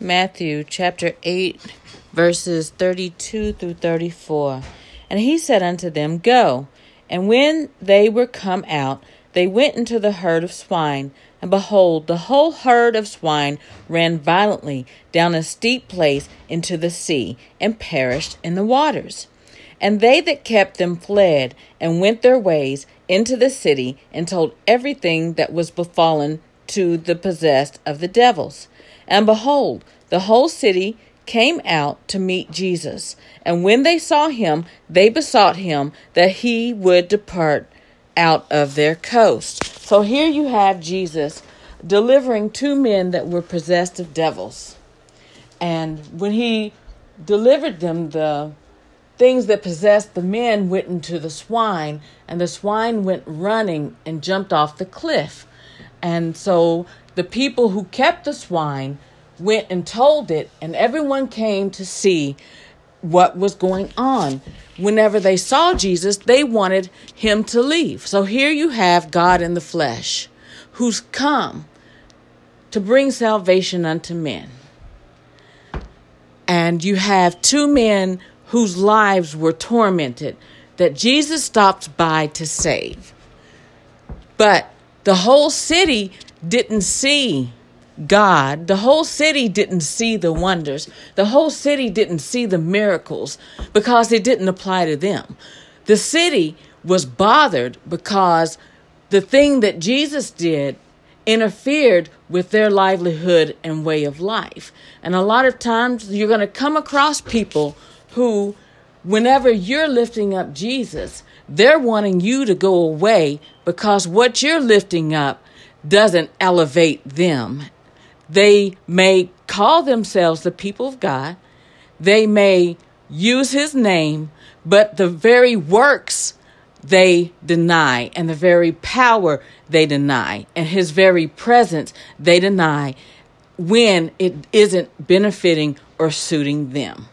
Matthew chapter 8, verses 32 through 34. And he said unto them, Go. And when they were come out, they went into the herd of swine. And behold, the whole herd of swine ran violently down a steep place into the sea, and perished in the waters. And they that kept them fled, and went their ways into the city, and told everything that was befallen to the possessed of the devils. And behold, the whole city came out to meet Jesus. And when they saw him, they besought him that he would depart out of their coast. So here you have Jesus delivering two men that were possessed of devils. And when he delivered them, the things that possessed the men went into the swine, and the swine went running and jumped off the cliff. And so the people who kept the swine went and told it, and everyone came to see what was going on. Whenever they saw Jesus, they wanted him to leave. So here you have God in the flesh who's come to bring salvation unto men. And you have two men whose lives were tormented that Jesus stopped by to save. But the whole city didn't see God. The whole city didn't see the wonders. The whole city didn't see the miracles because it didn't apply to them. The city was bothered because the thing that Jesus did interfered with their livelihood and way of life. And a lot of times you're going to come across people who, whenever you're lifting up Jesus, they're wanting you to go away because what you're lifting up doesn't elevate them. They may call themselves the people of God, they may use his name, but the very works they deny, and the very power they deny, and his very presence they deny when it isn't benefiting or suiting them.